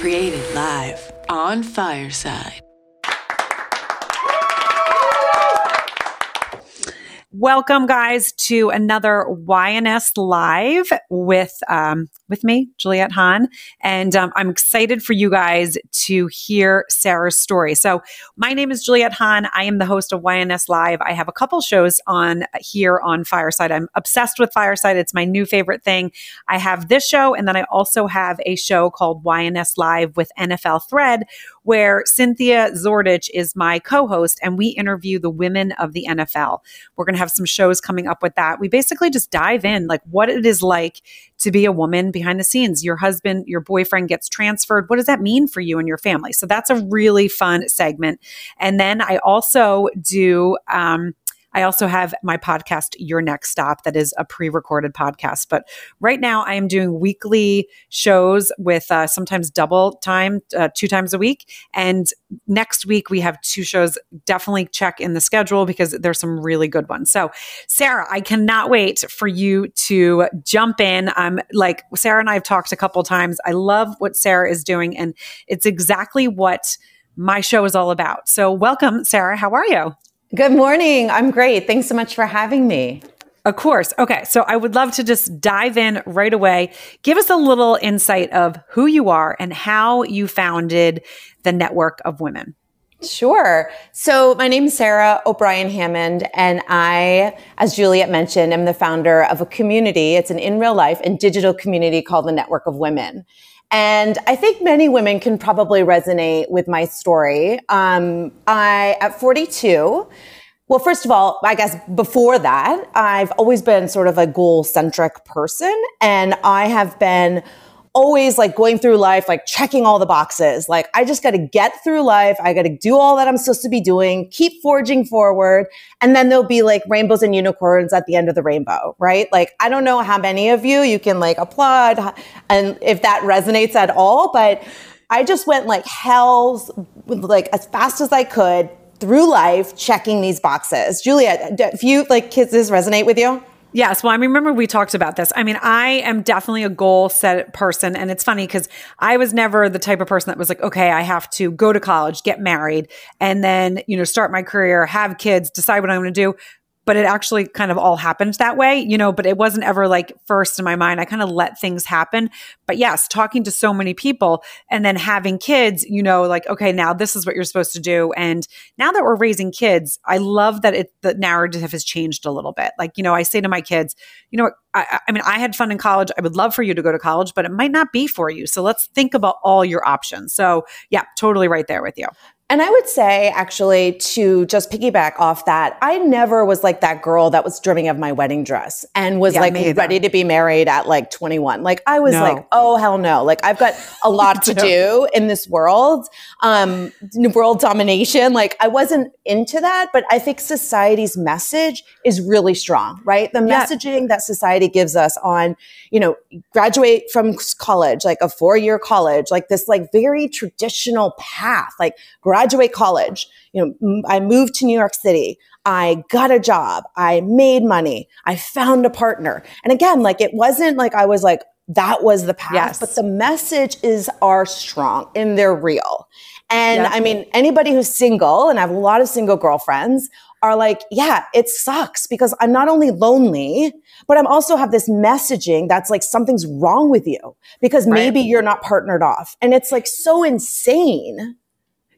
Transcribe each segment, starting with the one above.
Created live on Fireside. Welcome, guys, to another YNS Live with um, with me, Juliette Hahn, and um, I'm excited for you guys to hear Sarah's story. So, my name is Juliette Hahn. I am the host of YNS Live. I have a couple shows on here on Fireside. I'm obsessed with Fireside. It's my new favorite thing. I have this show, and then I also have a show called YNS Live with NFL Thread, where Cynthia Zordich is my co-host, and we interview the women of the NFL. We're going to have some shows coming up with that. We basically just dive in, like what it is like to be a woman behind the scenes. Your husband, your boyfriend gets transferred. What does that mean for you and your family? So that's a really fun segment. And then I also do um, I also have my podcast, Your Next Stop, that is a pre recorded podcast. But right now, I am doing weekly shows with uh, sometimes double time, uh, two times a week. And next week, we have two shows. Definitely check in the schedule because there's some really good ones. So, Sarah, I cannot wait for you to jump in. I'm like, Sarah and I have talked a couple times. I love what Sarah is doing, and it's exactly what my show is all about. So, welcome, Sarah. How are you? Good morning. I'm great. Thanks so much for having me. Of course. Okay. So I would love to just dive in right away. Give us a little insight of who you are and how you founded the Network of Women. Sure. So my name is Sarah O'Brien Hammond, and I, as Juliette mentioned, am the founder of a community. It's an in real life and digital community called the Network of Women. And I think many women can probably resonate with my story. Um, I, at 42, well, first of all, I guess before that, I've always been sort of a goal centric person and I have been always like going through life, like checking all the boxes. Like I just got to get through life. I got to do all that I'm supposed to be doing, keep forging forward. And then there'll be like rainbows and unicorns at the end of the rainbow, right? Like I don't know how many of you you can like applaud and if that resonates at all, but I just went like hell's like as fast as I could through life checking these boxes. Julia, if you like kids this resonate with you? Yes. Well, I remember we talked about this. I mean, I am definitely a goal set person. And it's funny because I was never the type of person that was like, okay, I have to go to college, get married, and then, you know, start my career, have kids, decide what I'm going to do but it actually kind of all happened that way, you know, but it wasn't ever like first in my mind. I kind of let things happen. But yes, talking to so many people and then having kids, you know, like, okay, now this is what you're supposed to do. And now that we're raising kids, I love that it, the narrative has changed a little bit. Like, you know, I say to my kids, you know, I, I mean, I had fun in college. I would love for you to go to college, but it might not be for you. So let's think about all your options. So yeah, totally right there with you. And I would say, actually, to just piggyback off that, I never was like that girl that was dreaming of my wedding dress and was yeah, like ready to be married at like 21. Like, I was no. like, oh, hell no. Like, I've got a lot to do in this world, um, world domination. Like, I wasn't into that, but I think society's message is really strong, right? The yeah. messaging that society gives us on, you know, graduate from college, like a four year college, like this, like very traditional path, like, graduate college. You know, I moved to New York City. I got a job. I made money. I found a partner. And again, like it wasn't like I was like, that was the path, yes. but the message is are strong and they're real. And I mean, anybody who's single, and I have a lot of single girlfriends, are like, yeah, it sucks because I'm not only lonely, but I'm also have this messaging that's like something's wrong with you because right. maybe you're not partnered off. And it's like so insane.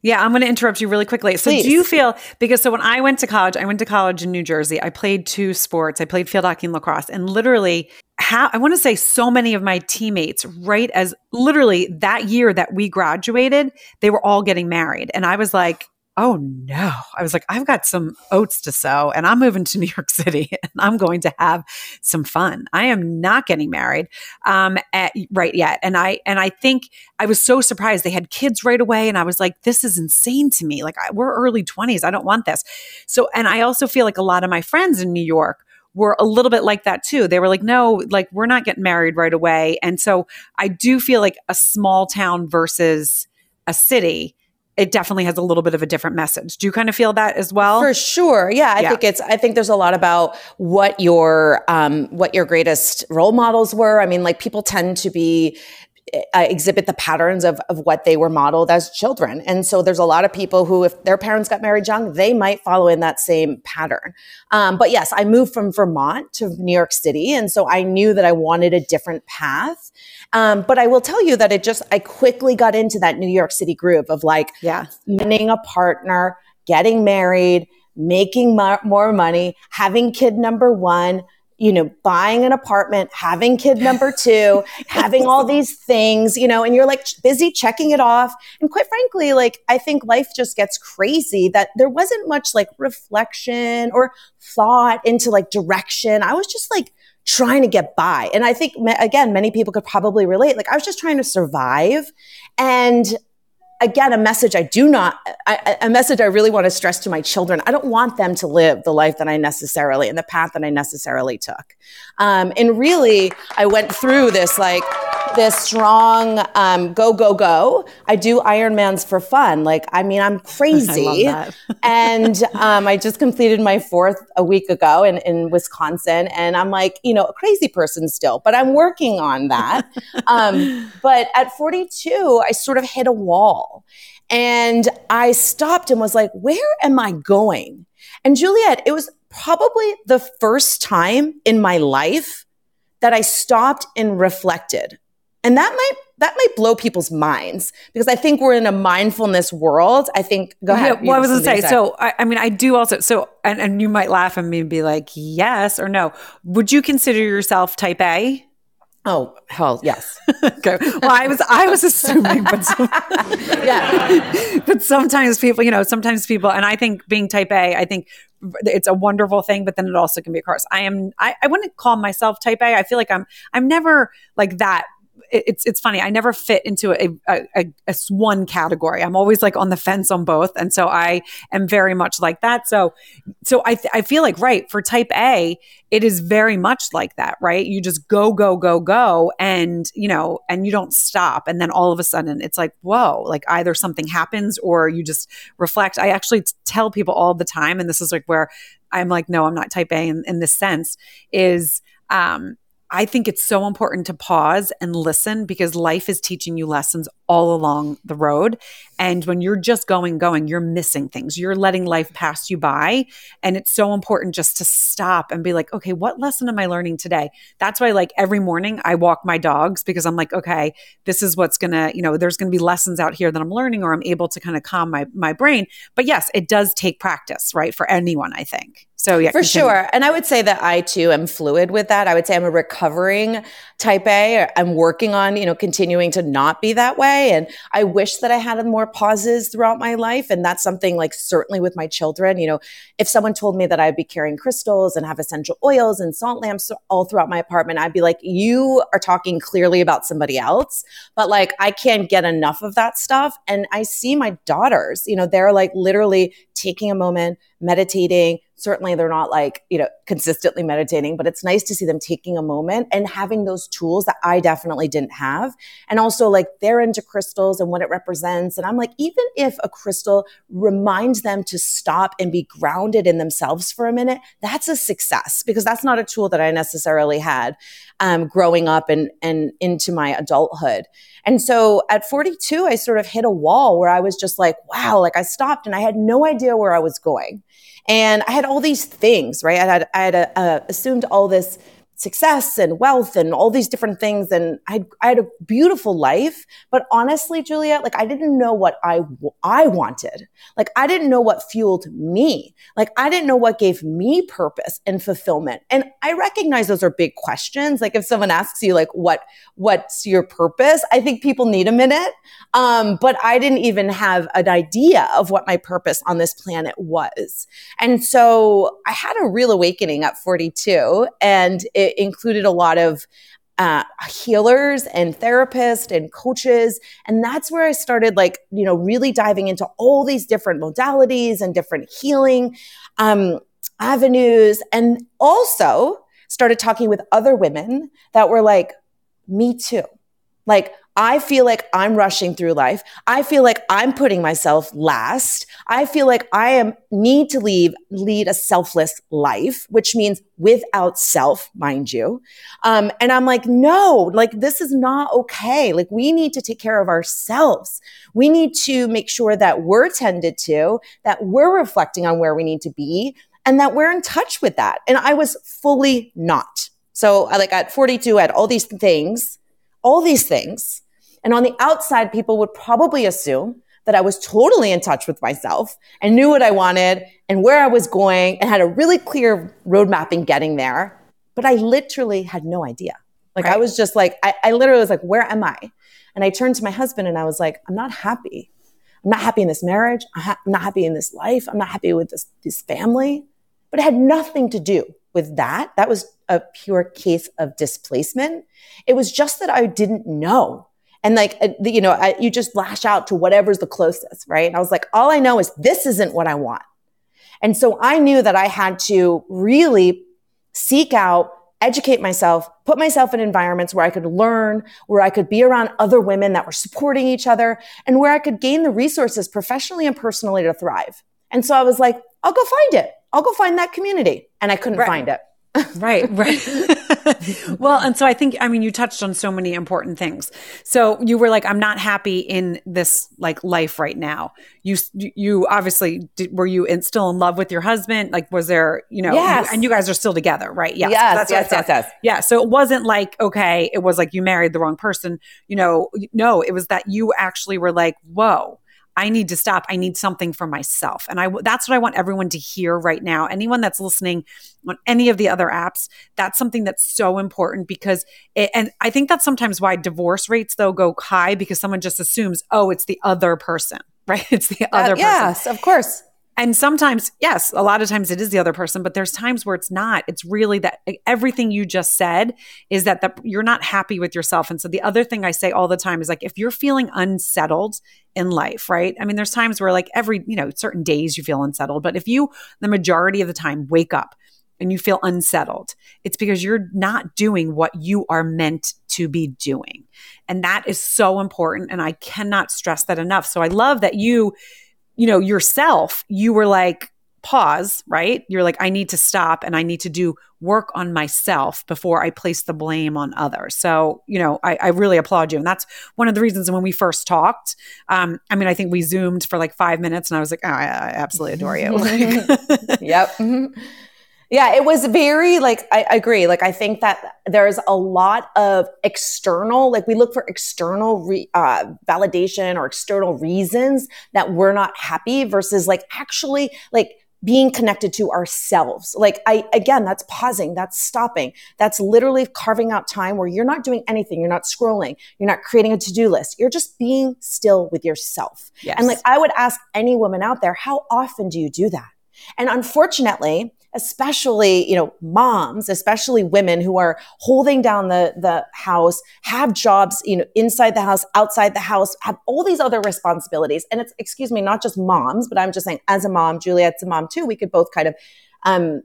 Yeah, I'm going to interrupt you really quickly. So, Please. do you feel because so when I went to college, I went to college in New Jersey. I played two sports. I played field hockey and lacrosse, and literally, how I want to say so many of my teammates, right as literally that year that we graduated, they were all getting married, and I was like, oh no. I was like, I've got some oats to sow and I'm moving to New York City and I'm going to have some fun. I am not getting married um, at, right yet. And I, and I think I was so surprised they had kids right away. And I was like, this is insane to me. Like I, we're early 20s. I don't want this. So, and I also feel like a lot of my friends in New York were a little bit like that too. They were like, no, like we're not getting married right away. And so I do feel like a small town versus a city it definitely has a little bit of a different message. Do you kind of feel that as well? For sure. Yeah. I yeah. think it's, I think there's a lot about what your, um, what your greatest role models were. I mean, like people tend to be, uh, exhibit the patterns of, of what they were modeled as children. And so there's a lot of people who, if their parents got married young, they might follow in that same pattern. Um, but yes, I moved from Vermont to New York City. And so I knew that I wanted a different path. Um, but I will tell you that it just, I quickly got into that New York City groove of like, yeah, finding a partner, getting married, making more money, having kid number one, you know, buying an apartment, having kid number two, having all these things, you know, and you're like busy checking it off. And quite frankly, like I think life just gets crazy that there wasn't much like reflection or thought into like direction. I was just like trying to get by. And I think again, many people could probably relate. Like I was just trying to survive and again, a message I do not, I, a message I really want to stress to my children. I don't want them to live the life that I necessarily and the path that I necessarily took. Um, and really, I went through this like, this strong um, go go go. I do Ironmans for fun. Like I mean, I'm crazy, and um, I just completed my fourth a week ago in, in Wisconsin, and I'm like, you know, a crazy person still, but I'm working on that. um, but at 42, I sort of hit a wall, and I stopped and was like, where am I going? And Juliet, it was probably the first time in my life that I stopped and reflected. And that might that might blow people's minds because I think we're in a mindfulness world. I think go ahead. Yeah, well, I was gonna say, so I, I, mean I do also so and, and you might laugh at me and be like, yes or no. Would you consider yourself type A? Oh hell yes. okay. Well, I was I was assuming, but some, yeah, but sometimes people, you know, sometimes people, and I think being type A, I think it's a wonderful thing, but then it also can be a curse. I am I, I wouldn't call myself type A. I feel like I'm I'm never like that it's it's funny. I never fit into a, a, a, a, one category. I'm always like on the fence on both, and so I am very much like that. So, so I I feel like right for Type A, it is very much like that, right? You just go go go go, and you know, and you don't stop, and then all of a sudden it's like whoa, like either something happens or you just reflect. I actually tell people all the time, and this is like where I'm like, no, I'm not Type A in, in this sense. Is um, I think it's so important to pause and listen because life is teaching you lessons all along the road. And when you're just going, going, you're missing things. You're letting life pass you by. And it's so important just to stop and be like, okay, what lesson am I learning today? That's why, like, every morning I walk my dogs because I'm like, okay, this is what's gonna, you know, there's gonna be lessons out here that I'm learning or I'm able to kind of calm my my brain. But yes, it does take practice, right? For anyone, I think. So yeah, for continue. sure. And I would say that I too am fluid with that. I would say I'm a recovering type A. I'm working on, you know, continuing to not be that way. And I wish that I had more pauses throughout my life. And that's something like certainly with my children, you know, if someone told me that I'd be carrying crystals and have essential oils and salt lamps all throughout my apartment, I'd be like, you are talking clearly about somebody else. But like, I can't get enough of that stuff. And I see my daughters, you know, they're like literally taking a moment, meditating, certainly they're not like, you know, consistently meditating, but it's nice to see them taking a moment and having those tools that I definitely didn't have. And also like they're into crystals and what it represents. And I'm like, even if a crystal reminds them to stop and be grounded in themselves for a minute, that's a success because that's not a tool that I necessarily had um, growing up and, and into my adulthood. And so at 42, I sort of hit a wall where I was just like, wow, like I stopped and I had no idea where I was going. And I had all these things, right? I had, I had uh, assumed all this success and wealth and all these different things. And I, I had a beautiful life. But honestly, Juliet, like I didn't know what I, I wanted. Like I didn't know what fueled me. Like I didn't know what gave me purpose and fulfillment. And I recognize those are big questions. Like if someone asks you, like, what, what's your purpose? I think people need a minute. Um, but I didn't even have an idea of what my purpose on this planet was. And so I had a real awakening at 42 and it included a lot of uh, healers and therapists and coaches. And that's where I started like, you know, really diving into all these different modalities and different healing um, avenues. And also started talking with other women that were like, me too. Like, I feel like I'm rushing through life. I feel like I'm putting myself last. I feel like I am need to leave, lead a selfless life, which means without self, mind you. Um, and I'm like, no, like this is not okay. Like we need to take care of ourselves. We need to make sure that we're tended to, that we're reflecting on where we need to be and that we're in touch with that. And I was fully not. So I like at 42, I had all these things, all these things and on the outside, people would probably assume that I was totally in touch with myself and knew what I wanted and where I was going and had a really clear roadmap in getting there. But I literally had no idea. Like right. I was just like, I, I literally was like, where am I? And I turned to my husband and I was like, I'm not happy. I'm not happy in this marriage. I'm not happy in this life. I'm not happy with this, this family. But it had nothing to do with that. That was a pure case of displacement. It was just that I didn't know. And like uh, you know I, you just lash out to whatever's the closest right? And i was like all i know is this isn't what i want. And so i knew that i had to really seek out educate myself put myself in environments where i could learn where i could be around other women that were supporting each other and where i could gain the resources professionally and personally to thrive. And so i was like i'll go find it. I'll go find that community. And i couldn't right. find it right, right. well, and so I think, I mean, you touched on so many important things. So you were like, I'm not happy in this like life right now. You, you obviously, did, were you in, still in love with your husband? Like, was there, you know, yes. you, and you guys are still together, right? Yes. Yes. That's yes, yes, yes. Yeah. So it wasn't like, okay, it was like you married the wrong person. You know, no, it was that you actually were like, whoa, I need to stop. I need something for myself. And I that's what I want everyone to hear right now. Anyone that's listening on any of the other apps, that's something that's so important because it, and I think that's sometimes why divorce rates though go high because someone just assumes, "Oh, it's the other person." Right? It's the other uh, person. Yes, of course. And sometimes, yes, a lot of times it is the other person, but there's times where it's not. It's really that everything you just said is that the, you're not happy with yourself. And so the other thing I say all the time is like, if you're feeling unsettled in life, right? I mean, there's times where like every, you know, certain days you feel unsettled, but if you, the majority of the time, wake up and you feel unsettled, it's because you're not doing what you are meant to be doing. And that is so important. And I cannot stress that enough. So I love that you, you know, yourself, you were like, pause, right? You're like, I need to stop and I need to do work on myself before I place the blame on others. So, you know, I, I really applaud you. And that's one of the reasons when we first talked, um, I mean, I think we zoomed for like five minutes and I was like, oh, I, I absolutely adore you. yep. Mm-hmm. Yeah, it was very like I, I, agree. Like I think that there's a lot of external, like we look for external re, uh, validation or external reasons that we're not happy versus like actually like being connected to ourselves. Like I again, that's pausing, that's stopping, that's literally carving out time where you're not doing anything, you're not scrolling, you're not creating a to-do list. You're just being still with yourself. Yes. And like I would ask any woman out there, how often do you do that? And unfortunately, especially, you know, moms, especially women who are holding down the, the house, have jobs, you know, inside the house, outside the house, have all these other responsibilities. And it's, excuse me, not just moms, but I'm just saying as a mom, Juliet's a mom too. We could both kind of, um,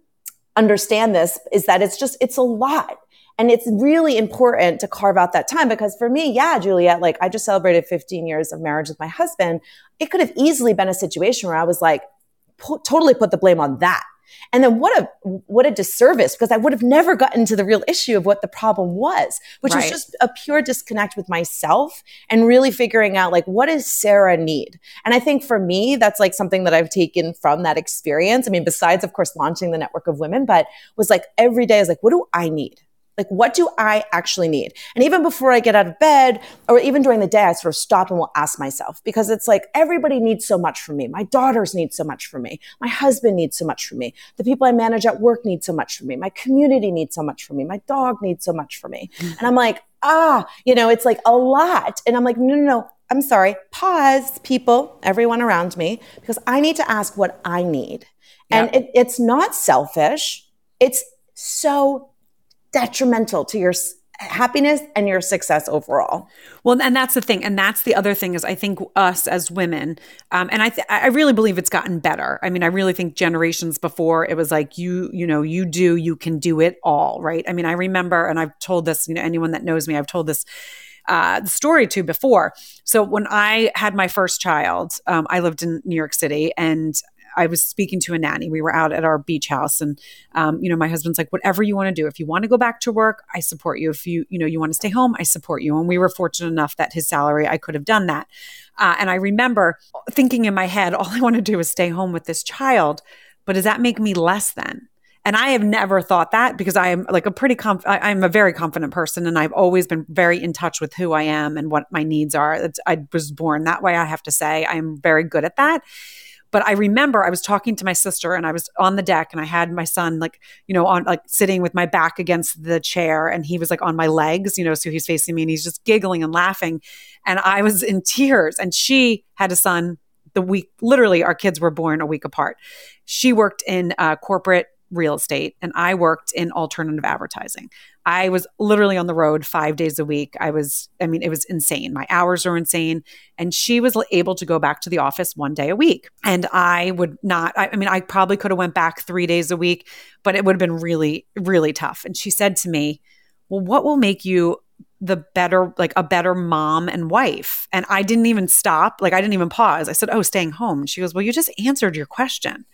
understand this is that it's just, it's a lot. And it's really important to carve out that time because for me, yeah, Juliet, like I just celebrated 15 years of marriage with my husband. It could have easily been a situation where I was like, totally put the blame on that and then what a what a disservice because I would have never gotten to the real issue of what the problem was, which right. was just a pure disconnect with myself and really figuring out like what does Sarah need? And I think for me that's like something that I've taken from that experience. I mean besides of course launching the network of women, but was like every day I was like what do I need? Like, what do I actually need? And even before I get out of bed or even during the day, I sort of stop and will ask myself because it's like everybody needs so much from me. My daughters need so much from me. My husband needs so much from me. The people I manage at work need so much from me. My community needs so much from me. My dog needs so much from me. And I'm like, ah, you know, it's like a lot. And I'm like, no, no, no. I'm sorry. Pause, people, everyone around me, because I need to ask what I need. Yep. And it, it's not selfish. It's so detrimental to your happiness and your success overall. Well, and that's the thing, and that's the other thing is I think us as women, um, and I th- I really believe it's gotten better. I mean, I really think generations before it was like you you know you do you can do it all, right? I mean, I remember, and I've told this you know anyone that knows me, I've told this uh, story to before. So when I had my first child, um, I lived in New York City and I was speaking to a nanny. We were out at our beach house, and um, you know, my husband's like, "Whatever you want to do. If you want to go back to work, I support you. If you, you know, you want to stay home, I support you." And we were fortunate enough that his salary, I could have done that. Uh, and I remember thinking in my head, all I want to do is stay home with this child. But does that make me less than? And I have never thought that because I am like a pretty, conf- I, am a very confident person and I've always been very in touch with who I am and what my needs are. It's, I was born that way. I have to say, I am very good at that. But I remember I was talking to my sister and I was on the deck and I had my son like, you know, on like sitting with my back against the chair and he was like on my legs, you know, so he's facing me and he's just giggling and laughing. And I was in tears. And she had a son the week, literally, our kids were born a week apart. She worked in uh, corporate real estate and I worked in alternative advertising. I was literally on the road 5 days a week. I was I mean it was insane. My hours are insane and she was able to go back to the office one day a week. And I would not I, I mean I probably could have went back 3 days a week, but it would have been really really tough. And she said to me, "Well, what will make you the better like a better mom and wife and i didn't even stop like i didn't even pause i said oh staying home and she goes well you just answered your question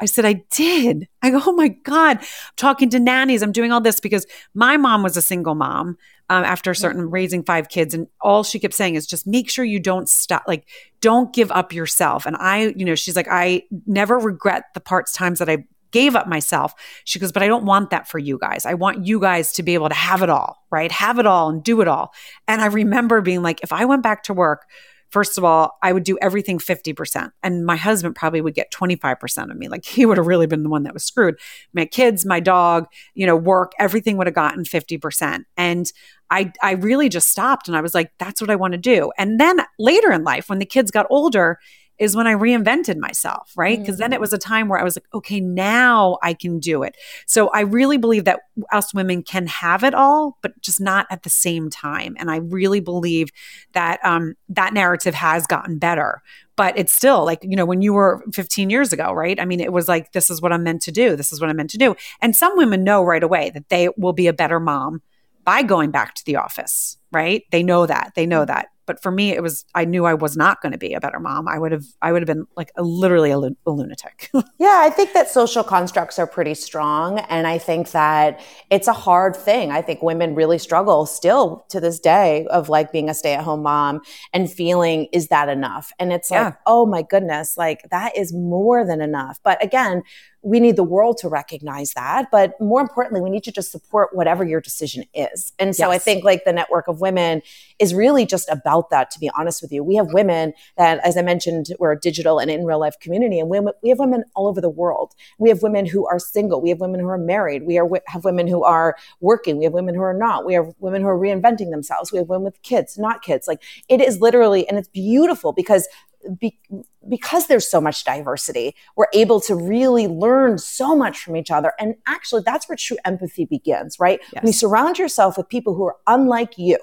I said, I did. I go, oh my God, I'm talking to nannies. I'm doing all this because my mom was a single mom um, after a certain raising five kids. And all she kept saying is just make sure you don't stop, like, don't give up yourself. And I, you know, she's like, I never regret the parts times that I gave up myself. She goes, but I don't want that for you guys. I want you guys to be able to have it all, right? Have it all and do it all. And I remember being like, if I went back to work, first of all, I would do everything 50%. And my husband probably would get 25% of me. Like he would have really been the one that was screwed. My kids, my dog, you know, work, everything would have gotten 50%. And I I really just stopped and I was like, that's what I want to do. And then later in life, when the kids got older, is when I reinvented myself, right? Because mm-hmm. then it was a time where I was like, okay, now I can do it. So I really believe that us women can have it all, but just not at the same time. And I really believe that um, that narrative has gotten better. But it's still like, you know, when you were 15 years ago, right? I mean, it was like, this is what I'm meant to do. This is what I'm meant to do. And some women know right away that they will be a better mom by going back to the office, right? They know that. They know mm. that but for me it was i knew i was not going to be a better mom. I would have i would have been like a, literally a, a lunatic. Yeah i think that social constructs are pretty strong and i think that it's a hard thing. I think women really struggle still to this day of like being a stay-at-home mom and feeling is that enough? And it's yeah. like oh my goodness like that is more than enough. But again we need the world to recognize that. But more importantly, we need to just support whatever your decision is. And so yes. I think like the network of women is really just about that, to be honest with you. We have women that, as I mentioned, we're a digital and in real life community, and we, we have women all over the world. We have women who are single. We have women who are married. We are, have women who are working. We have women who are not. We have women who are reinventing themselves. We have women with kids, not kids. Like it is literally, and it's beautiful because be, because there's so much diversity, we're able to really learn so much from each other. And actually, that's where true empathy begins, right? Yes. When you surround yourself with people who are unlike you,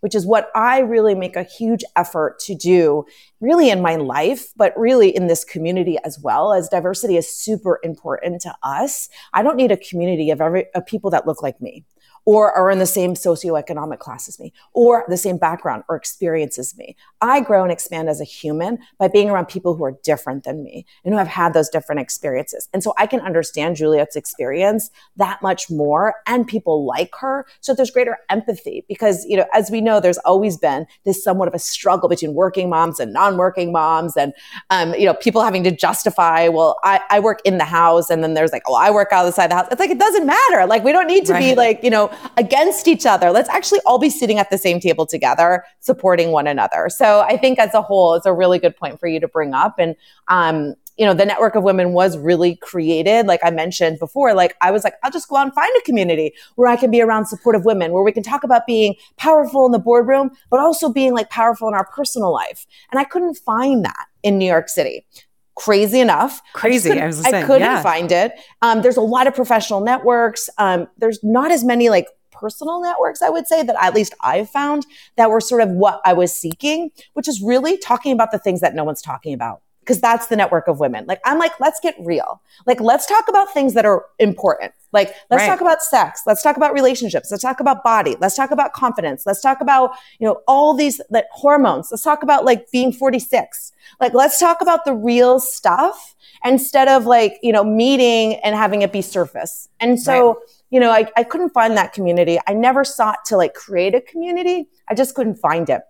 which is what I really make a huge effort to do, really in my life, but really in this community as well, as diversity is super important to us. I don't need a community of every of people that look like me or are in the same socioeconomic class as me or the same background or experience as me. I grow and expand as a human by being around people who are different than me and who have had those different experiences. And so I can understand Juliet's experience that much more and people like her. So there's greater empathy because, you know, as we know, there's always been this somewhat of a struggle between working moms and non-working moms and, um, you know, people having to justify, well, I, I work in the house and then there's like, oh, I work out the side of the house. It's like, it doesn't matter. Like, we don't need to right. be like, you know, against each other. Let's actually all be sitting at the same table together, supporting one another. So I think as a whole, it's a really good point for you to bring up. And, um, you know, the network of women was really created. Like I mentioned before, like I was like, I'll just go out and find a community where I can be around supportive women, where we can talk about being powerful in the boardroom, but also being like powerful in our personal life. And I couldn't find that in New York City crazy enough. Crazy. I, I, saying, I couldn't yeah. find it. Um, there's a lot of professional networks. Um, there's not as many like personal networks, I would say, that at least I've found that were sort of what I was seeking, which is really talking about the things that no one's talking about. Because that's the network of women. Like, I'm like, let's get real. Like, let's talk about things that are important. Like, let's right. talk about sex. Let's talk about relationships. Let's talk about body. Let's talk about confidence. Let's talk about, you know, all these like, hormones. Let's talk about like being 46. Like, let's talk about the real stuff instead of like, you know, meeting and having it be surface. And so, right. you know, I, I couldn't find that community. I never sought to like create a community. I just couldn't find it.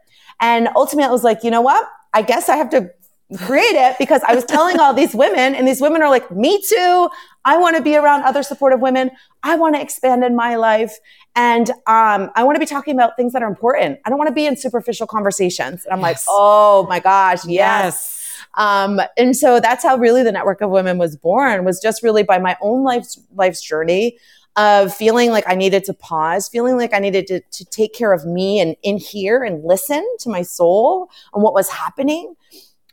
And ultimately, I was like, you know what? I guess I have to create it because I was telling all these women, and these women are like, me too. I want to be around other supportive women. I want to expand in my life. And um, I want to be talking about things that are important. I don't want to be in superficial conversations. And I'm yes. like, oh my gosh, yes. yes. Um, and so that's how really the network of women was born was just really by my own life's life's journey of feeling like I needed to pause, feeling like I needed to, to take care of me and in here and listen to my soul and what was happening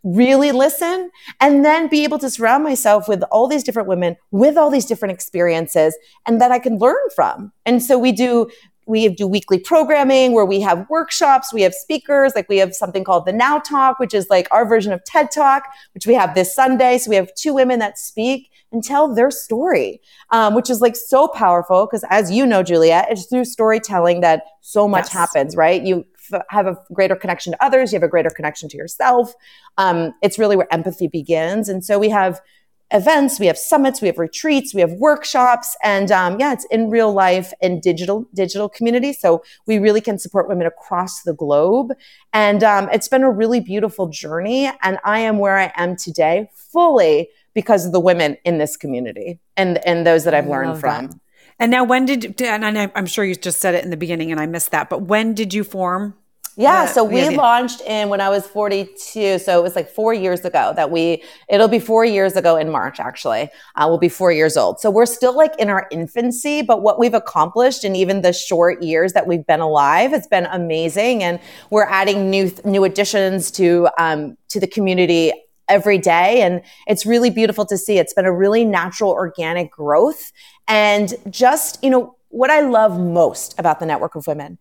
really listen and then be able to surround myself with all these different women with all these different experiences and that I can learn from. And so we do we do weekly programming where we have workshops, we have speakers, like we have something called the Now Talk, which is like our version of TED Talk, which we have this Sunday. So we have two women that speak and tell their story, um, which is like so powerful because as you know, Juliet, it's through storytelling that so much yes. happens, right? You have a greater connection to others, you have a greater connection to yourself. Um, it's really where empathy begins. And so we have events, we have summits, we have retreats, we have workshops, and um, yeah, it's in real life and digital digital community. So we really can support women across the globe, and um, it's been a really beautiful journey. And I am where I am today fully because of the women in this community and and those that I've learned from. That. And now, when did and I'm sure you just said it in the beginning, and I missed that. But when did you form yeah, so we yeah, launched in when I was 42. So it was like four years ago that we, it'll be four years ago in March, actually. Uh, we'll be four years old. So we're still like in our infancy, but what we've accomplished in even the short years that we've been alive has been amazing. And we're adding new, new additions to, um, to the community every day. And it's really beautiful to see. It's been a really natural, organic growth. And just, you know, what I love most about the Network of Women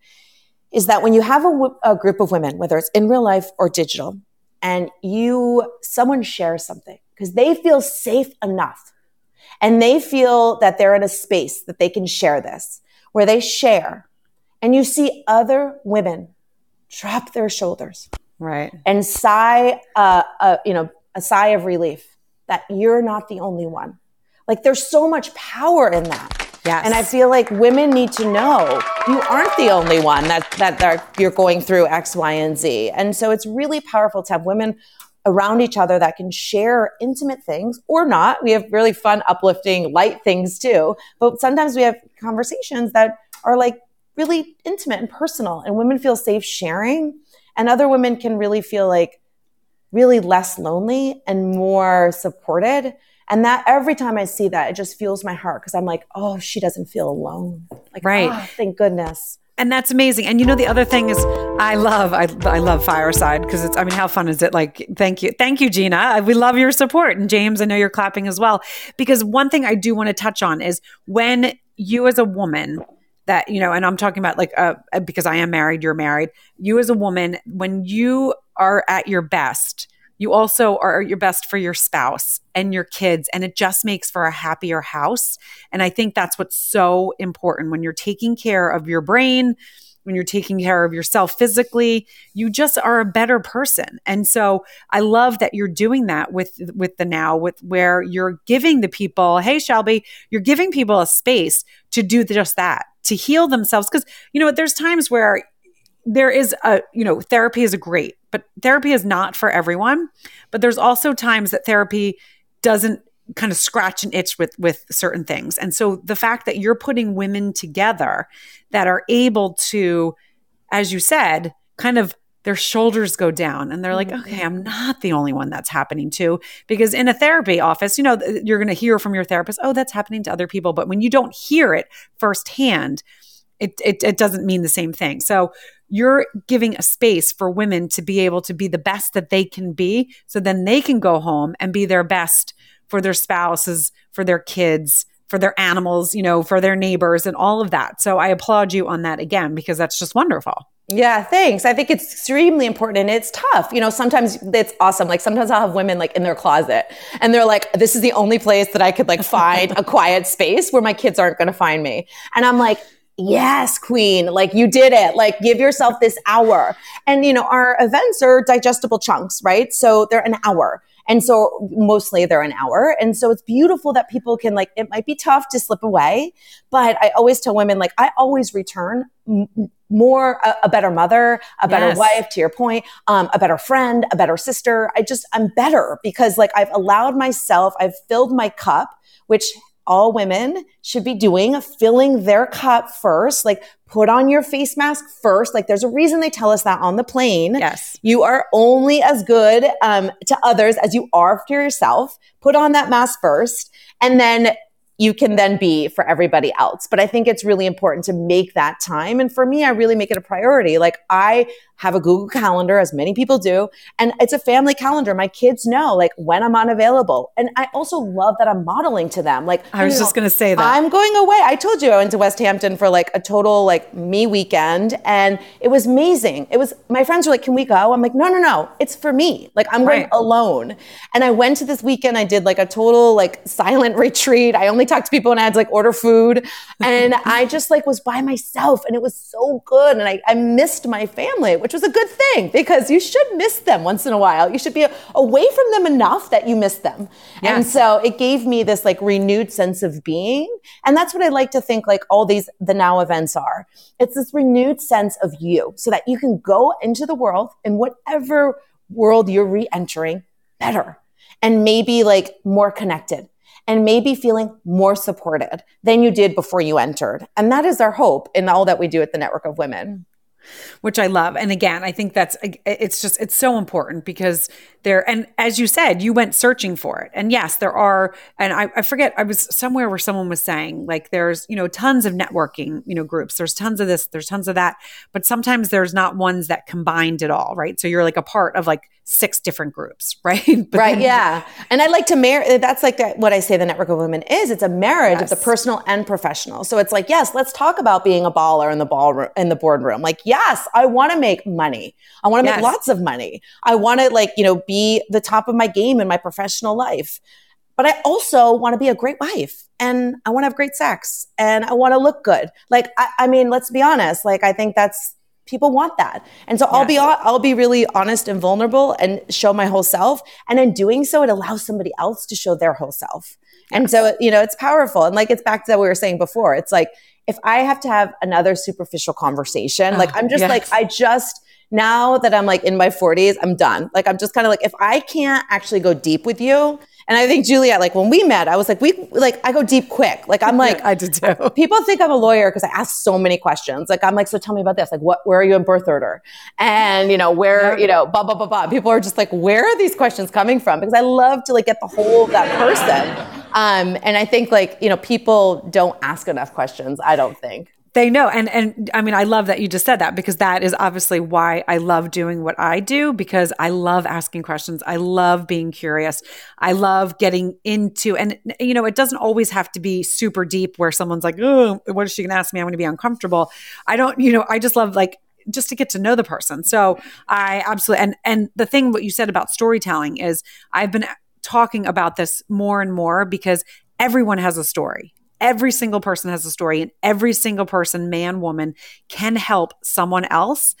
is that when you have a, a group of women, whether it's in real life or digital, and you, someone shares something because they feel safe enough and they feel that they're in a space that they can share this, where they share, and you see other women drop their shoulders, right, and sigh, uh, uh, you know, a sigh of relief that you're not the only one. Like there's so much power in that. Yes. And I feel like women need to know you aren't the only one that, that, that you're going through X, Y, and Z. And so it's really powerful to have women around each other that can share intimate things or not. We have really fun, uplifting, light things too. But sometimes we have conversations that are like really intimate and personal, and women feel safe sharing. And other women can really feel like really less lonely and more supported and that every time I see that, it just fuels my heart because I'm like, oh, she doesn't feel alone. Like, right. Oh, thank goodness. And that's amazing. And you know, the other thing is, I love, I, I love Fireside because it's, I mean, how fun is it? Like, thank you. Thank you, Gina. We love your support. And James, I know you're clapping as well. Because one thing I do want to touch on is when you as a woman, that you know and i'm talking about like uh, because i am married you're married you as a woman when you are at your best. You also are at your best for your spouse and your kids and it just makes for a happier house. And i think that's what's so important. When you're taking care of your brain when you're taking care of yourself physically you just are a better person. And so i love that you're doing that with with the now with where you're giving the people hey shelby you're giving people a space to do just that to heal themselves. Because you know there's times where there is a you know therapy is a great but therapy is not for everyone but there's also times that therapy doesn't kind of scratch an itch with with certain things. And so the fact that you're putting women together that are able to as you said kind of their shoulders go down and they're like mm-hmm. okay i'm not the only one that's happening to because in a therapy office you know you're going to hear from your therapist oh that's happening to other people. But when you don't hear it firsthand it, it, it doesn't mean the same thing so you're giving a space for women to be able to be the best that they can be so then they can go home and be their best for their spouses for their kids for their animals you know for their neighbors and all of that so i applaud you on that again because that's just wonderful Yeah, thanks. I think it's extremely important and it's tough. You know, sometimes it's awesome. Like sometimes I'll have women like in their closet and they're like, this is the only place that I could like find a quiet space where my kids aren't going to find me. And I'm like, yes, queen, like you did it. Like give yourself this hour. And you know, our events are digestible chunks, right? So they're an hour. And so mostly they're an hour. And so it's beautiful that people can like, it might be tough to slip away, but I always tell women, like, I always return m- more a, a, better mother, a better yes. wife, to your point, um, a better friend, a better sister. I just, I'm better because like I've allowed myself, I've filled my cup, which all women should be doing, filling their cup first, like put on your face mask first. Like there's a reason they tell us that on the plane. Yes. You are only as good um, to others as you are to yourself. Put on that mask first. And then you can then be for everybody else. But I think it's really important to make that time. And for me, I really make it a priority. Like I have a Google Calendar, as many people do, and it's a family calendar. My kids know like when I'm unavailable. And I also love that I'm modeling to them. Like I was just gonna say that. I'm going away. I told you I went to Westhampton for like a total like me weekend and it was amazing. It was my friends were like, Can we go? I'm like, no, no, no. It's for me. Like I'm going alone. And I went to this weekend, I did like a total like silent retreat. I only talked to people when I had to like order food. And I just like was by myself and it was so good. And I, I missed my family, which was a good thing because you should miss them once in a while. You should be away from them enough that you miss them. Yes. And so it gave me this like renewed sense of being. And that's what I like to think like all these, the now events are. It's this renewed sense of you so that you can go into the world in whatever world you're re-entering better and maybe like more connected and maybe feeling more supported than you did before you entered. And that is our hope in all that we do at the Network of Women which I love. And again, I think that's it's just it's so important because there and as you said, you went searching for it. And yes, there are and I, I forget I was somewhere where someone was saying like there's, you know, tons of networking, you know, groups. There's tons of this, there's tons of that, but sometimes there's not ones that combined it all, right? So you're like a part of like six different groups, right? right, then, yeah. And I like to marry that's like what I say the network of women is. It's a marriage yes. of the personal and professional. So it's like, yes, let's talk about being a baller in the ballroom in the boardroom. Like, yes, I want to make money. I want to yes. make lots of money. I want to like, you know, be the top of my game in my professional life. But I also want to be a great wife and I want to have great sex and I want to look good. Like, I, I mean, let's be honest. Like, I think that's people want that. And so yes. I'll be I'll be really honest and vulnerable and show my whole self. And in doing so, it allows somebody else to show their whole self. And so you know, it's powerful. And like it's back to what we were saying before. It's like if I have to have another superficial conversation, like ah, I'm just yes. like I just now that I'm like in my 40s, I'm done. Like I'm just kind of like if I can't actually go deep with you, and I think Juliet, like when we met, I was like, we like I go deep quick. Like I'm like, I did too. People think I'm a lawyer because I ask so many questions. Like I'm like, so tell me about this. Like what? Where are you in birth order? And you know where you know blah blah blah blah. People are just like, where are these questions coming from? Because I love to like get the whole of that person. Um, and I think like you know people don't ask enough questions. I don't think. They know. And and I mean, I love that you just said that because that is obviously why I love doing what I do because I love asking questions. I love being curious. I love getting into and you know, it doesn't always have to be super deep where someone's like, "Oh, what is she going to ask me? I'm going to be uncomfortable." I don't, you know, I just love like just to get to know the person. So I absolutely and and the thing what you said about storytelling is I've been talking about this more and more because everyone has a story every single person has a story and every single person man woman can help someone else.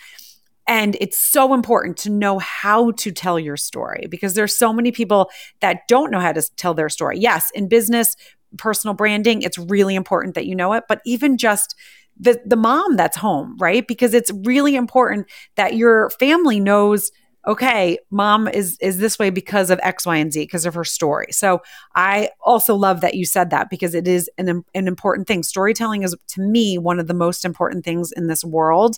And it's so important to know how to tell your story because there's so many people that don't know how to tell their story. Yes in business personal branding it's really important that you know it but even just the the mom that's home right? Because it's really important that your family knows okay, mom is is this way because of X, Y, and Z, because of her story. So I also love that you said that because it is an an important thing. Storytelling is to me one of the most important things in this world.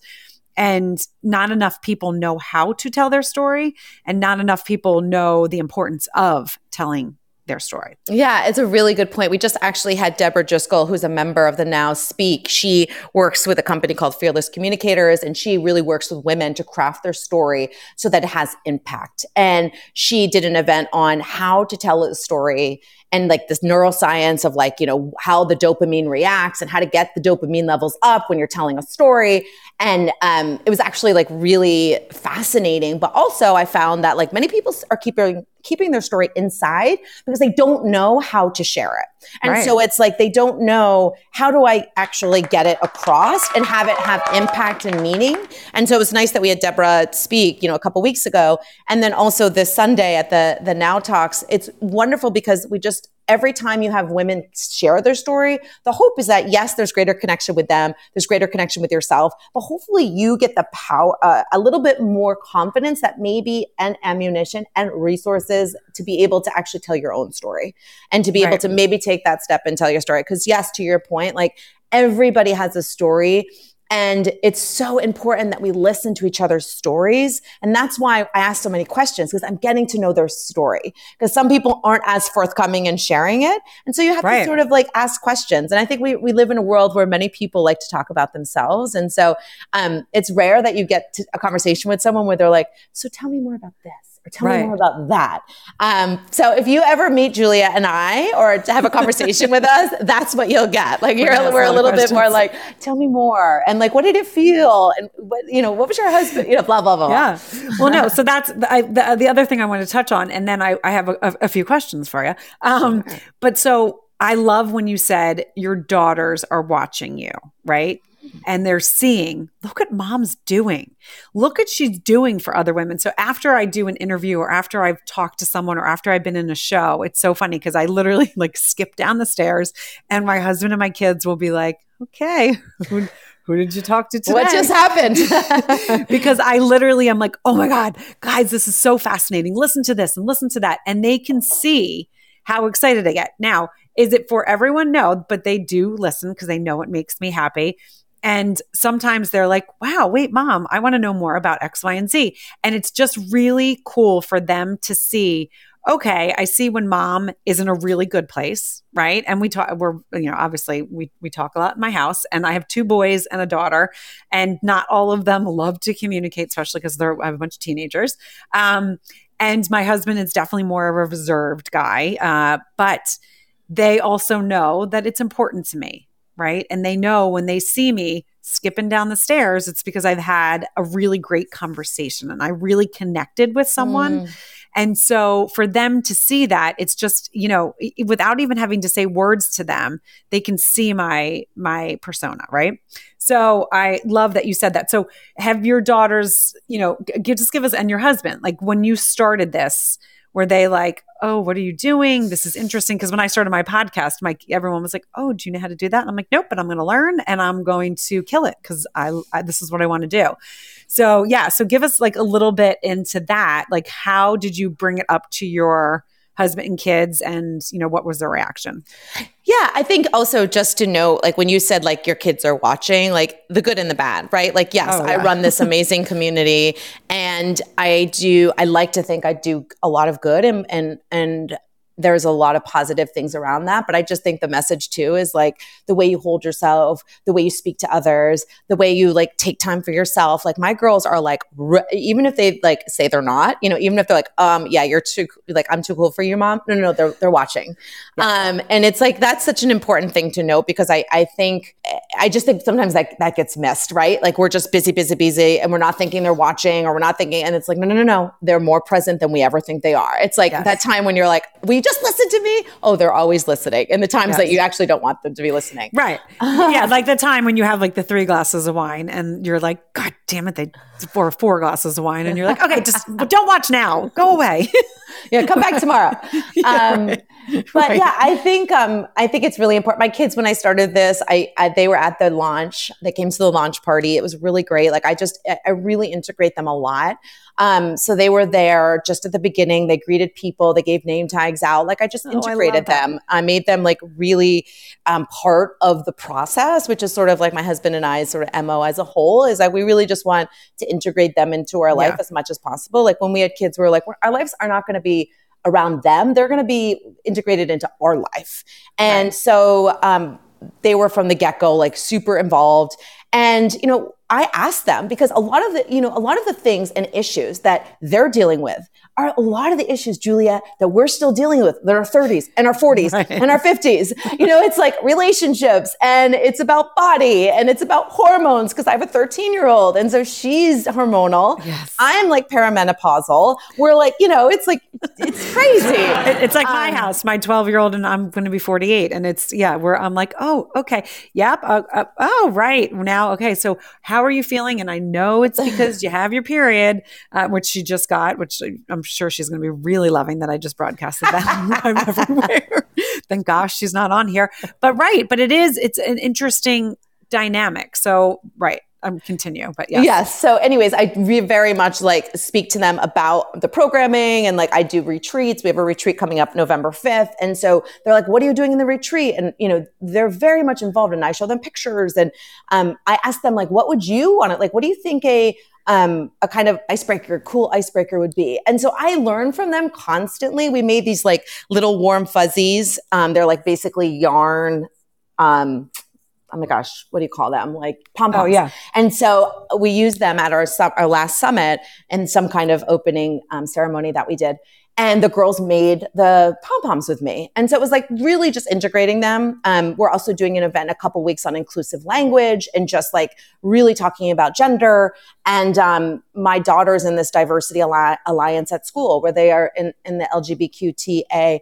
And not enough people know how to tell their story, and not enough people know the importance of telling their story. Yeah, it's a really good point. We just actually had Deborah Driscoll, who's a member of the Now Speak. She works with a company called Fearless Communicators, and she really works with women to craft their story so that it has impact. And she did an event on how to tell a story and like this neuroscience of like, you know, how the dopamine reacts and how to get the dopamine levels up when you're telling a story. And um, it was actually like really fascinating. But also, I found that like many people are keeping keeping their story inside because they don't know how to share it. And right. so it's like they don't know how do I actually get it across and have it have impact and meaning. And so it was nice that we had Deborah speak, you know, a couple weeks ago. And then also this Sunday at the the Now Talks, it's wonderful because we just every time you have women share their story, the hope is that yes, there's greater connection with them, there's greater connection with yourself, but hopefully you get the power, uh, a little bit more confidence that maybe and ammunition and resources to be able to actually tell your own story and to be right. able to maybe take that step and tell your story. Because yes, to your point, like everybody has a story and it's so important that we listen to each other's stories. And that's why I ask so many questions because I'm getting to know their story. Because some people aren't as forthcoming in sharing it. And so you have right. to sort of like ask questions. And I think we, we live in a world where many people like to talk about themselves. And so um, it's rare that you get a conversation with someone where they're like, so tell me more about this or tell right. me more about that. Um, so if you ever meet Julia and I or to have a conversation with us, that's what you'll get. Like you're, we're a little questions. bit more like, tell me more. And like, what did it feel? And what, you know, what was your husband, you know, blah, blah, blah. Yeah. Well, no. So that's I, the, the, other thing I want to touch on. And then I, I have a, a, few questions for you. Um, sure. But so I love when you said your daughters are watching you, right? And they're seeing, look what mom's doing. Look what she's doing for other women. So after I do an interview or after I've talked to someone or after I've been in a show, it's so funny because I literally like skip down the stairs and my husband and my kids will be like, okay, who, who did you talk to today? What just happened? because I literally am like, oh my God, guys, this is so fascinating. Listen to this and listen to that. And they can see how excited I get. Now, is it for everyone? No, but they do listen because they know it makes me happy. And sometimes they're like, wow, wait, mom, I want to know more about X, Y, and Z. And it's just really cool for them to see, okay, I see when mom is in a really good place, right? And we talk, we're, you know, obviously we, we talk a lot in my house and I have two boys and a daughter and not all of them love to communicate, especially because they're, I have a bunch of teenagers. Um, and my husband is definitely more of a reserved guy. Uh, but they also know that it's important to me right? And they know when they see me skipping down the stairs, it's because I've had a really great conversation and I really connected with someone. Mm. And so for them to see that, it's just, you know, without even having to say words to them, they can see my my persona, right? So I love that you said that. So have your daughters, you know, give, just give us and your husband, like when you started this, were they like, "Oh, what are you doing? This is interesting." Because when I started my podcast, my everyone was like, "Oh, do you know how to do that?" And I'm like, "Nope," but I'm going to learn and I'm going to kill it because I, I this is what I want to do. So yeah, so give us like a little bit into that. Like, how did you bring it up to your husband and kids and you know what was their reaction yeah i think also just to know like when you said like your kids are watching like the good and the bad right like yes oh, yeah. i run this amazing community and i do i like to think i do a lot of good and and and there's a lot of positive things around that. But I just think the message too is like the way you hold yourself, the way you speak to others, the way you like take time for yourself. Like my girls are like, re- even if they like say they're not, you know, even if they're like, um, yeah, you're too, like, I'm too cool for you, mom. No, no, no, they're, they're watching. Yeah. Um, and it's like, that's such an important thing to note because I, I think, I just think sometimes that, that gets missed, right? Like we're just busy, busy, busy and we're not thinking they're watching or we're not thinking, and it's like, no, no, no, no, they're more present than we ever think they are. It's like yes. that time when you're like, we just just listen to me. Oh, they're always listening. And the times yes. that you actually don't want them to be listening. Right. yeah. Like the time when you have like the three glasses of wine and you're like, God damn it, they pour four glasses of wine. And you're like, okay, just don't watch now. Go away. yeah. Come back tomorrow. Um, right. But right. yeah, I think um, I think it's really important. My kids, when I started this, I, I, they were at the launch. They came to the launch party. It was really great. Like I just I really integrate them a lot. Um, so they were there just at the beginning. They greeted people. They gave name tags out. Like I just oh, integrated I them. I made them like really um, part of the process, which is sort of like my husband and I's sort of mo as a whole. Is that we really just want to integrate them into our life yeah. as much as possible. Like when we had kids, we were like, our lives are not going to be around them, they're going to be integrated into our life. And right. so um, they were from the get go, like super involved. And, you know, I asked them because a lot of the, you know, a lot of the things and issues that they're dealing with are a lot of the issues, Julia, that we're still dealing with in our 30s and our 40s right. and our 50s. You know, it's like relationships and it's about body and it's about hormones because I have a 13 year old. And so she's hormonal. Yes. I'm like perimenopausal. We're like, you know, it's like, it's crazy. it's like um, my house, my 12 year old, and I'm going to be 48. And it's, yeah, where I'm like, oh, okay. Yep. Uh, uh, oh, right. Now, okay. So how are you feeling? And I know it's because you have your period, uh, which she just got, which I'm sure she's going to be really loving that I just broadcasted that I'm everywhere. Thank gosh she's not on here. But right, but it is, it's an interesting dynamic. So, right. I'm um, continue, but yes. Yes. So, anyways, I re- very much like speak to them about the programming and like I do retreats. We have a retreat coming up November 5th. And so they're like, what are you doing in the retreat? And, you know, they're very much involved and I show them pictures and um, I ask them like, what would you want it? Like, what do you think a um, a kind of icebreaker, cool icebreaker would be. And so I learn from them constantly. We made these like little warm fuzzies. Um, they're like basically yarn. Um, oh my gosh, what do you call them? Like pom poms. Oh yeah. And so we used them at our our last summit in some kind of opening um, ceremony that we did and the girls made the pom poms with me. And so it was like really just integrating them. Um, we're also doing an event a couple weeks on inclusive language and just like really talking about gender. And um, my daughter's in this diversity alliance at school where they are in, in the LGBTQTA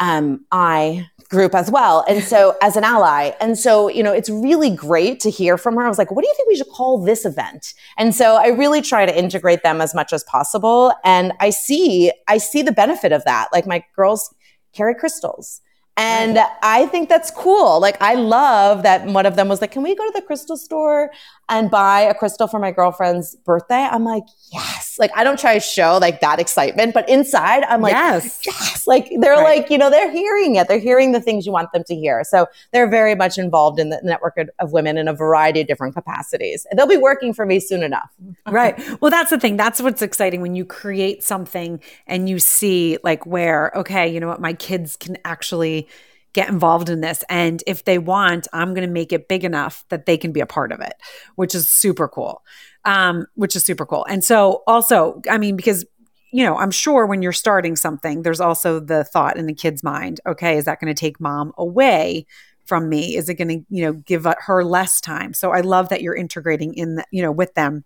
um, I group as well. And so as an ally. And so, you know, it's really great to hear from her. I was like, what do you think we should call this event? And so I really try to integrate them as much as possible. And I see, I see the benefit of that. Like my girls carry crystals. And right. I think that's cool. Like, I love that one of them was like, Can we go to the crystal store and buy a crystal for my girlfriend's birthday? I'm like, Yes. Like, I don't try to show like that excitement, but inside, I'm like, Yes. Yes. Like, they're right. like, you know, they're hearing it. They're hearing the things you want them to hear. So they're very much involved in the network of women in a variety of different capacities. And they'll be working for me soon enough. right. Well, that's the thing. That's what's exciting when you create something and you see like where, okay, you know what, my kids can actually get involved in this. And if they want, I'm going to make it big enough that they can be a part of it, which is super cool. Um, which is super cool. And so also, I mean, because you know, I'm sure when you're starting something, there's also the thought in the kid's mind, okay, is that going to take mom away from me? Is it going to, you know, give her less time? So I love that you're integrating in the, you know, with them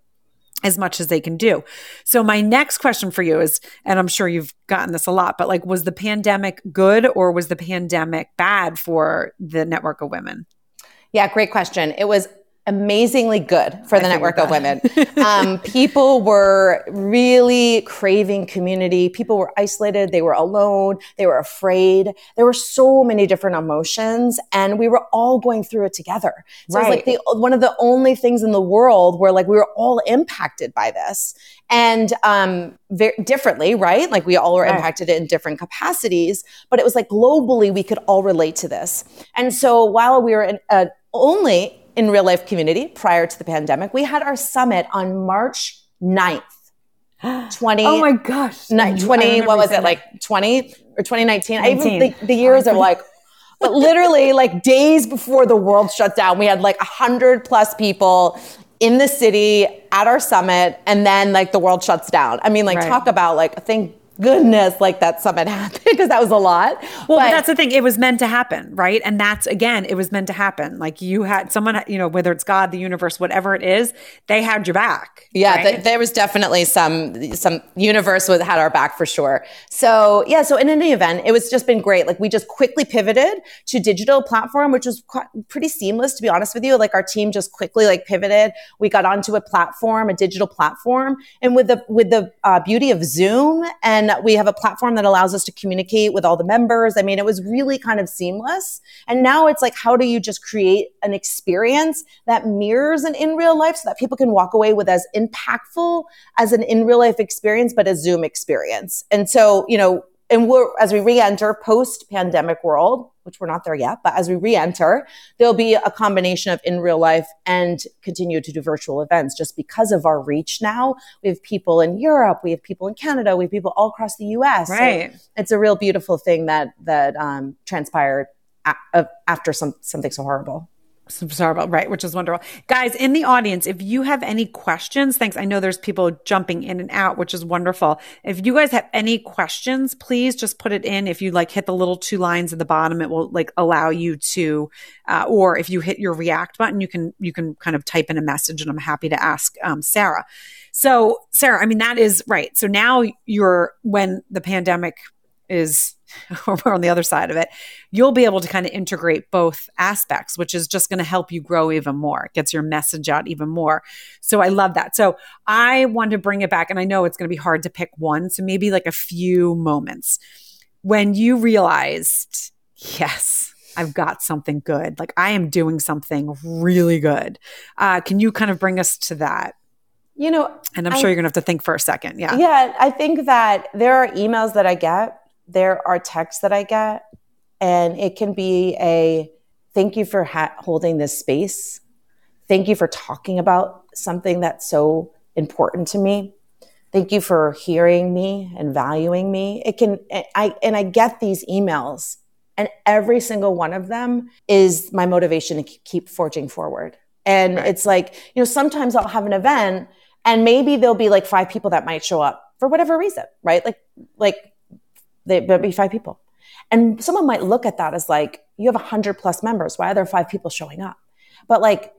as much as they can do. So my next question for you is and I'm sure you've gotten this a lot, but like was the pandemic good or was the pandemic bad for the network of women? Yeah, great question. It was amazingly good for the network of women. um, people were really craving community. People were isolated. They were alone. They were afraid. There were so many different emotions and we were all going through it together. So right. it was like the, one of the only things in the world where like we were all impacted by this and um, very differently, right? Like we all were right. impacted in different capacities, but it was like globally we could all relate to this. And so while we were in, uh, only in real life community prior to the pandemic. We had our summit on March 9th. 20 oh my gosh 20 what was it like 20 or 2019 I even the, the years are like but literally like days before the world shut down we had like 100 plus people in the city at our summit and then like the world shuts down i mean like right. talk about like thank goodness, like that summit happened because that was a lot. Well, but, but, that's the thing. It was meant to happen, right? And that's again, it was meant to happen. Like you had someone, you know, whether it's God, the universe, whatever it is, they had your back. Yeah, right? th- there was definitely some some universe was had our back for sure. So yeah, so in any event, it was just been great. Like we just quickly pivoted to digital platform, which was quite, pretty seamless to be honest with you. Like our team just quickly like pivoted. We got onto a platform, a digital platform, and with the with the uh, beauty of Zoom and and we have a platform that allows us to communicate with all the members. I mean, it was really kind of seamless. And now it's like, how do you just create an experience that mirrors an in real life so that people can walk away with as impactful as an in real life experience, but a Zoom experience. And so, you know, and we're, as we re-enter post pandemic world, which we're not there yet, but as we re-enter, there'll be a combination of in real life and continue to do virtual events just because of our reach now. We have people in Europe, we have people in Canada, we have people all across the US. Right. So it's a real beautiful thing that that um, transpired a- after some something so horrible. Sorry about right, which is wonderful. Guys in the audience, if you have any questions, thanks. I know there's people jumping in and out, which is wonderful. If you guys have any questions, please just put it in. If you like hit the little two lines at the bottom, it will like allow you to, uh, or if you hit your react button, you can, you can kind of type in a message and I'm happy to ask, um, Sarah. So Sarah, I mean, that is right. So now you're, when the pandemic is we're on the other side of it, you'll be able to kind of integrate both aspects, which is just going to help you grow even more. It gets your message out even more. So I love that. So I want to bring it back, and I know it's going to be hard to pick one. So maybe like a few moments when you realized, yes, I've got something good. Like I am doing something really good. Uh, can you kind of bring us to that? You know, and I'm I, sure you're going to have to think for a second. Yeah. Yeah. I think that there are emails that I get there are texts that I get, and it can be a thank you for ha- holding this space. Thank you for talking about something that's so important to me. Thank you for hearing me and valuing me. It can, I, and I get these emails, and every single one of them is my motivation to keep forging forward. And right. it's like, you know, sometimes I'll have an event and maybe there'll be like five people that might show up for whatever reason, right? Like, like there'll be five people. And someone might look at that as like, you have a 100 plus members. Why are there five people showing up? But like,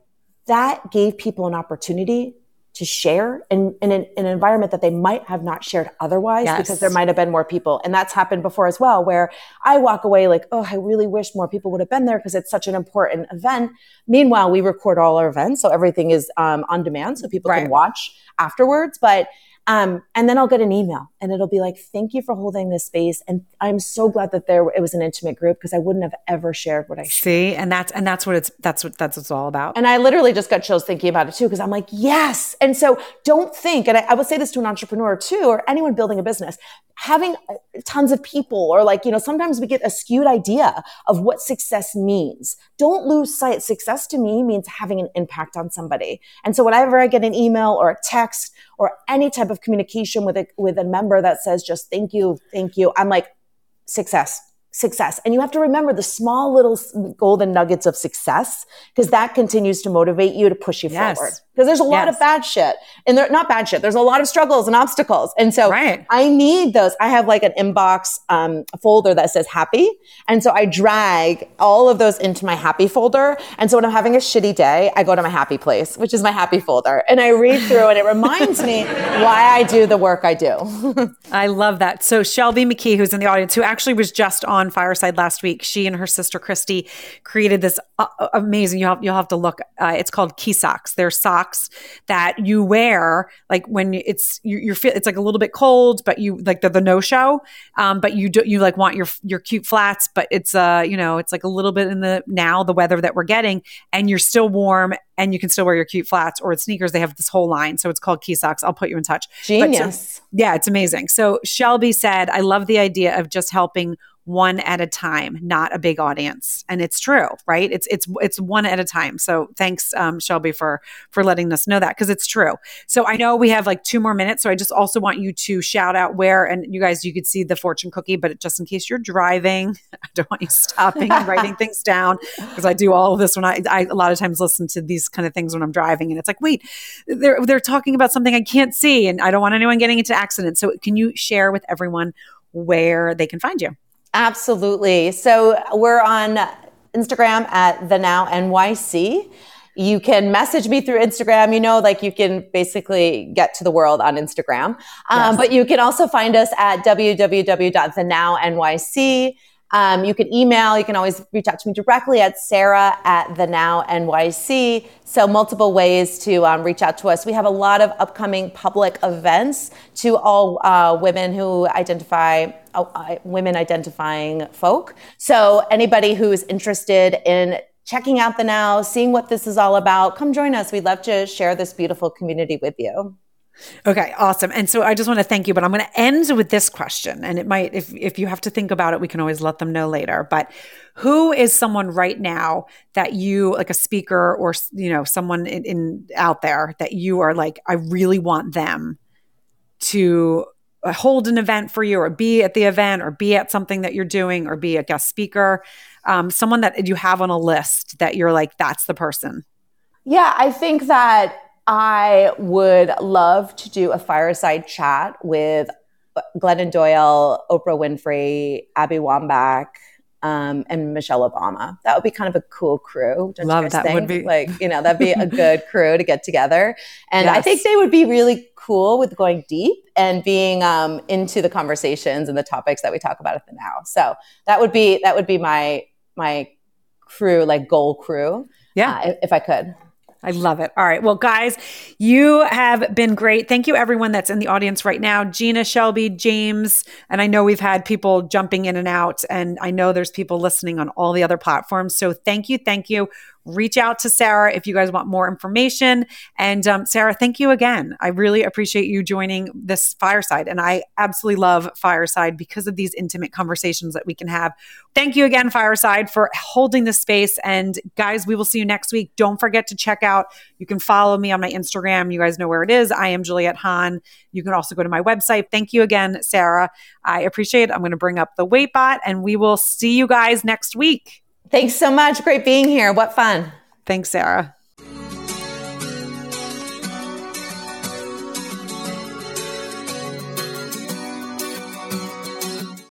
that gave people an opportunity to share in, in, an, in, an, environment that they might have not shared otherwise yes. because there might have been more people. And that's happened before as well, where I walk away like, oh, I really wish more people would have been there because it's such an important event. Meanwhile, we record all our events. So everything is um, on demand so people right. can watch afterwards. But um, and then I'll get an email and it'll be like, thank you for holding this space. And I'm so glad that there, it was an intimate group because I wouldn't have ever shared what I shared. See, and that's, and that's what it's, that's what, that's what it's all about. And I literally just got chills thinking about it too. Cause I'm like, yes. And so don't think, and I, I would say this to an entrepreneur too, or anyone building a business, having uh, tons of people or like, you know, sometimes we get a skewed idea of what success means. Don't lose sight. Success to me means having an impact on somebody. And so whenever I get an email or a text or any type of communication with a, with a member that says just thank you, thank you, I'm like, success success. And you have to remember the small little golden nuggets of success because that continues to motivate you to push you yes. forward. Because there's a lot yes. of bad shit and they're not bad shit. There's a lot of struggles and obstacles. And so right. I need those. I have like an inbox um, folder that says happy. And so I drag all of those into my happy folder. And so when I'm having a shitty day, I go to my happy place, which is my happy folder. And I read through and it reminds me why I do the work I do. I love that. So Shelby McKee, who's in the audience, who actually was just on Fireside last week, she and her sister Christy created this uh, amazing, you'll have, you'll have to look, uh, it's called Key Socks. They're socks socks that you wear like when it's you, you're feel it's like a little bit cold, but you like they're the no show. Um, but you do you like want your your cute flats, but it's uh you know it's like a little bit in the now the weather that we're getting, and you're still warm and you can still wear your cute flats or sneakers. They have this whole line, so it's called Key Socks. I'll put you in touch. Genius. So, yeah, it's amazing. So Shelby said, "I love the idea of just helping." One at a time, not a big audience. And it's true, right? It's it's it's one at a time. So thanks, um, Shelby, for for letting us know that because it's true. So I know we have like two more minutes. So I just also want you to shout out where and you guys you could see the fortune cookie, but just in case you're driving, I don't want you stopping and writing things down because I do all of this when I, I a lot of times listen to these kind of things when I'm driving and it's like, wait, they're they're talking about something I can't see and I don't want anyone getting into accidents. So can you share with everyone where they can find you? Absolutely. So we're on Instagram at the now NYC. You can message me through Instagram. You know, like you can basically get to the world on Instagram. Um, yes. But you can also find us at www.thenownYC. Um, you can email, you can always reach out to me directly at Sarah at the Now NYC. So multiple ways to um, reach out to us. We have a lot of upcoming public events to all uh, women who identify uh, women identifying folk. So anybody who is interested in checking out the Now, seeing what this is all about, come join us. We'd love to share this beautiful community with you. Okay, awesome. And so I just want to thank you, but I'm going to end with this question. And it might, if if you have to think about it, we can always let them know later. But who is someone right now that you like a speaker or you know someone in, in out there that you are like, I really want them to uh, hold an event for you or be at the event or be at something that you're doing or be a guest speaker um, someone that you have on a list that you're like that's the person yeah i think that I would love to do a fireside chat with Glennon Doyle, Oprah Winfrey, Abby Wambach, um, and Michelle Obama. That would be kind of a cool crew. Love that think? would be like you know that'd be a good crew to get together, and yes. I think they would be really cool with going deep and being um, into the conversations and the topics that we talk about at the now. So that would be that would be my my crew, like goal crew. Yeah, uh, if, if I could. I love it. All right. Well, guys, you have been great. Thank you, everyone that's in the audience right now. Gina, Shelby, James, and I know we've had people jumping in and out, and I know there's people listening on all the other platforms. So thank you. Thank you reach out to Sarah if you guys want more information. And um, Sarah, thank you again. I really appreciate you joining this fireside. And I absolutely love fireside because of these intimate conversations that we can have. Thank you again, Fireside, for holding this space. And guys, we will see you next week. Don't forget to check out, you can follow me on my Instagram. You guys know where it is. I am Juliette Hahn. You can also go to my website. Thank you again, Sarah. I appreciate it. I'm going to bring up the weight Waitbot and we will see you guys next week. Thanks so much. Great being here. What fun. Thanks, Sarah.